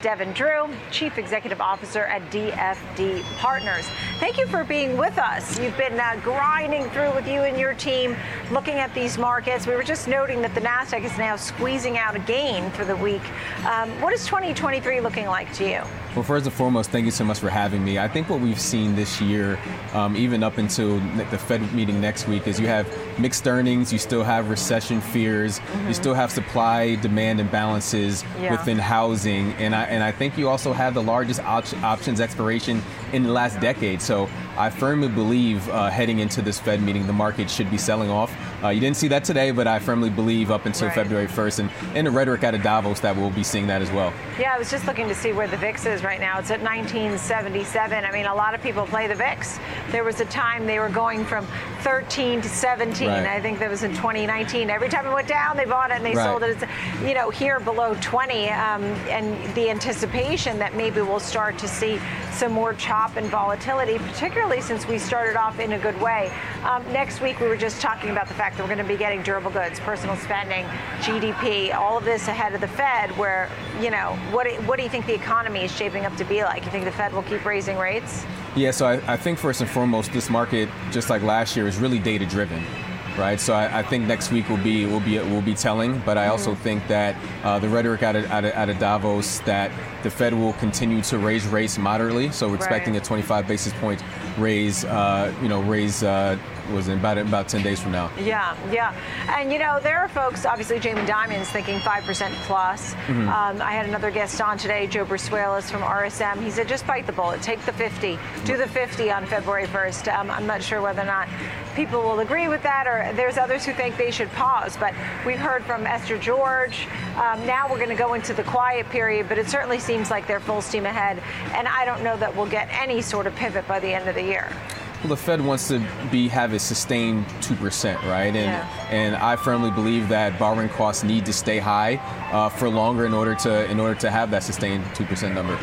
Devin Drew, Chief Executive Officer at DFD Partners. Thank you for being with us. You've been uh, grinding through with you and your team, looking at these markets. We were just noting that the NASDAQ is now squeezing out a gain for the week. Um, what is 2023 looking like to you? Well, first and foremost, thank you so much for having me. I think what we've seen this year, um, even up until the Fed meeting next week, is you have mixed earnings, you still have recession fears, mm-hmm. you still have supply demand imbalances yeah. within housing, and I and I think you also have the largest op- options expiration in the last decade. So I firmly believe uh, heading into this Fed meeting, the market should be selling off. Uh, you didn't see that today, but I firmly believe up until right. February 1st, and in the rhetoric out of Davos, that we'll be seeing that as well. Yeah, I was just looking to see where the VIX is right now. It's at 1977. I mean, a lot of people play the VIX. There was a time they were going from 13 to 17. Right. I think that was in 2019. Every time it went down, they bought it and they right. sold it. You know, here below 20, um, and the anticipation that maybe we'll start to see some more chop and volatility, particularly since we started off in a good way. Um, next week, we were just talking about the fact that we're going to be getting durable goods, personal spending, GDP, all of this ahead of the Fed. Where you know, what what do you think the economy is shaping up to be like? You think the Fed will keep raising rates? Yeah, so I, I think first and foremost, this market, just like last year, is really data driven right? So I, I, think next week will be will be will be telling. But I also mm-hmm. think that uh, the rhetoric out of, out of, out of Davos that the Fed will continue to raise rates moderately. So we're expecting right. a 25 basis point raise. Uh, you know, raise. Uh, was in about about 10 days from now. Yeah, yeah. And you know, there are folks, obviously Jamie Dimon's thinking 5% plus. Mm-hmm. Um, I had another guest on today, Joe Brusuelas from RSM. He said, just bite the bullet, take the 50, do the 50 on February 1st. Um, I'm not sure whether or not people will agree with that, or there's others who think they should pause. But we've heard from Esther George. Um, now we're going to go into the quiet period, but it certainly seems like they're full steam ahead. And I don't know that we'll get any sort of pivot by the end of the year. Well, the Fed wants to be have a sustained two percent, right? And yeah. and I firmly believe that borrowing costs need to stay high uh, for longer in order to in order to have that sustained two percent number.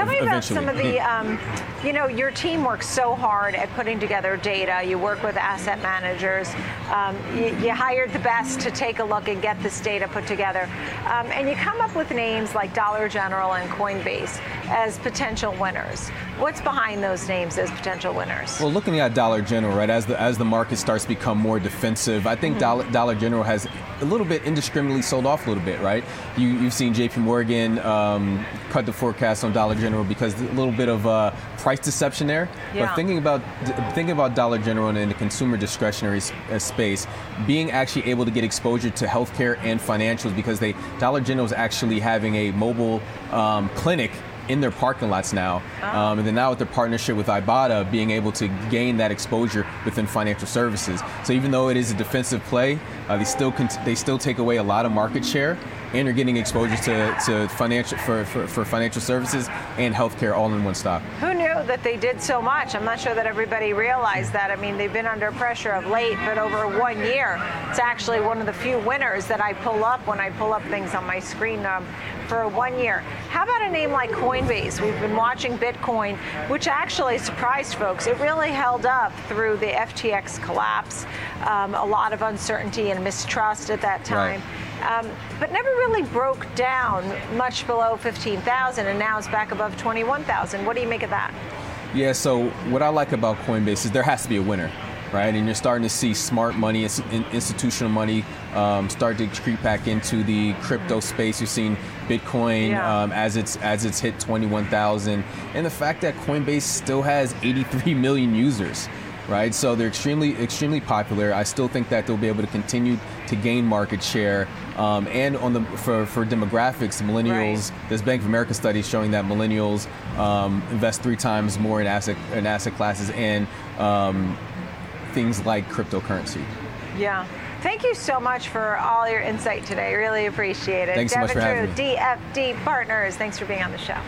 Tell me about some of the, um, you know, your team works so hard at putting together data. You work with asset managers. Um, you, you, hired the best to take a look and get this data put together. Um, and you come up with names like Dollar General and Coinbase as potential winners. What's behind those names as potential winners? Well, looking at Dollar General, right, as the as the market starts to become more defensive, I think mm-hmm. Dollar, Dollar General has a little bit indiscriminately sold off a little bit, right? You, you've seen J.P. Morgan um, cut the forecast on Dollar General because a little bit of uh, price deception there. Yeah. But thinking about thinking about Dollar General in the consumer discretionary uh, space, being actually able to get exposure to healthcare and financials because they Dollar General is actually having a mobile um, clinic in their parking lots now. Oh. Um, and then now with their partnership with Ibotta, being able to gain that exposure within financial services. So even though it is a defensive play, uh, they still they still take away a lot of market share and are getting exposure to, to financial for, for, for financial services and healthcare all in one stop. That they did so much? I'm not sure that everybody realized that. I mean, they've been under pressure of late, but over one year, it's actually one of the few winners that I pull up when I pull up things on my screen um, for one year. How about a name like Coinbase? We've been watching Bitcoin, which actually surprised folks. It really held up through the FTX collapse, um, a lot of uncertainty and mistrust at that time. Right um, but never really broke down much below 15,000, and now it's back above 21,000. What do you make of that? Yeah, so what I like about Coinbase is there has to be a winner right? And you're starting to see smart money, institutional money, um, start to creep back into the crypto space. You've seen Bitcoin yeah. um, as it's as it's hit 21,000, and the fact that Coinbase still has 83 million users right? So they're extremely, extremely popular. I still think that they'll be able to continue to gain market share. Um, and on the for, for demographics, millennials. Right. There's Bank of America studies showing that millennials um, invest three times more in asset in asset classes and um, things like cryptocurrency. Yeah. Thank you so much for all your insight today. Really appreciate it. Thanks Devin so much for Drew, having me. DFD Partners. Thanks for being on the show.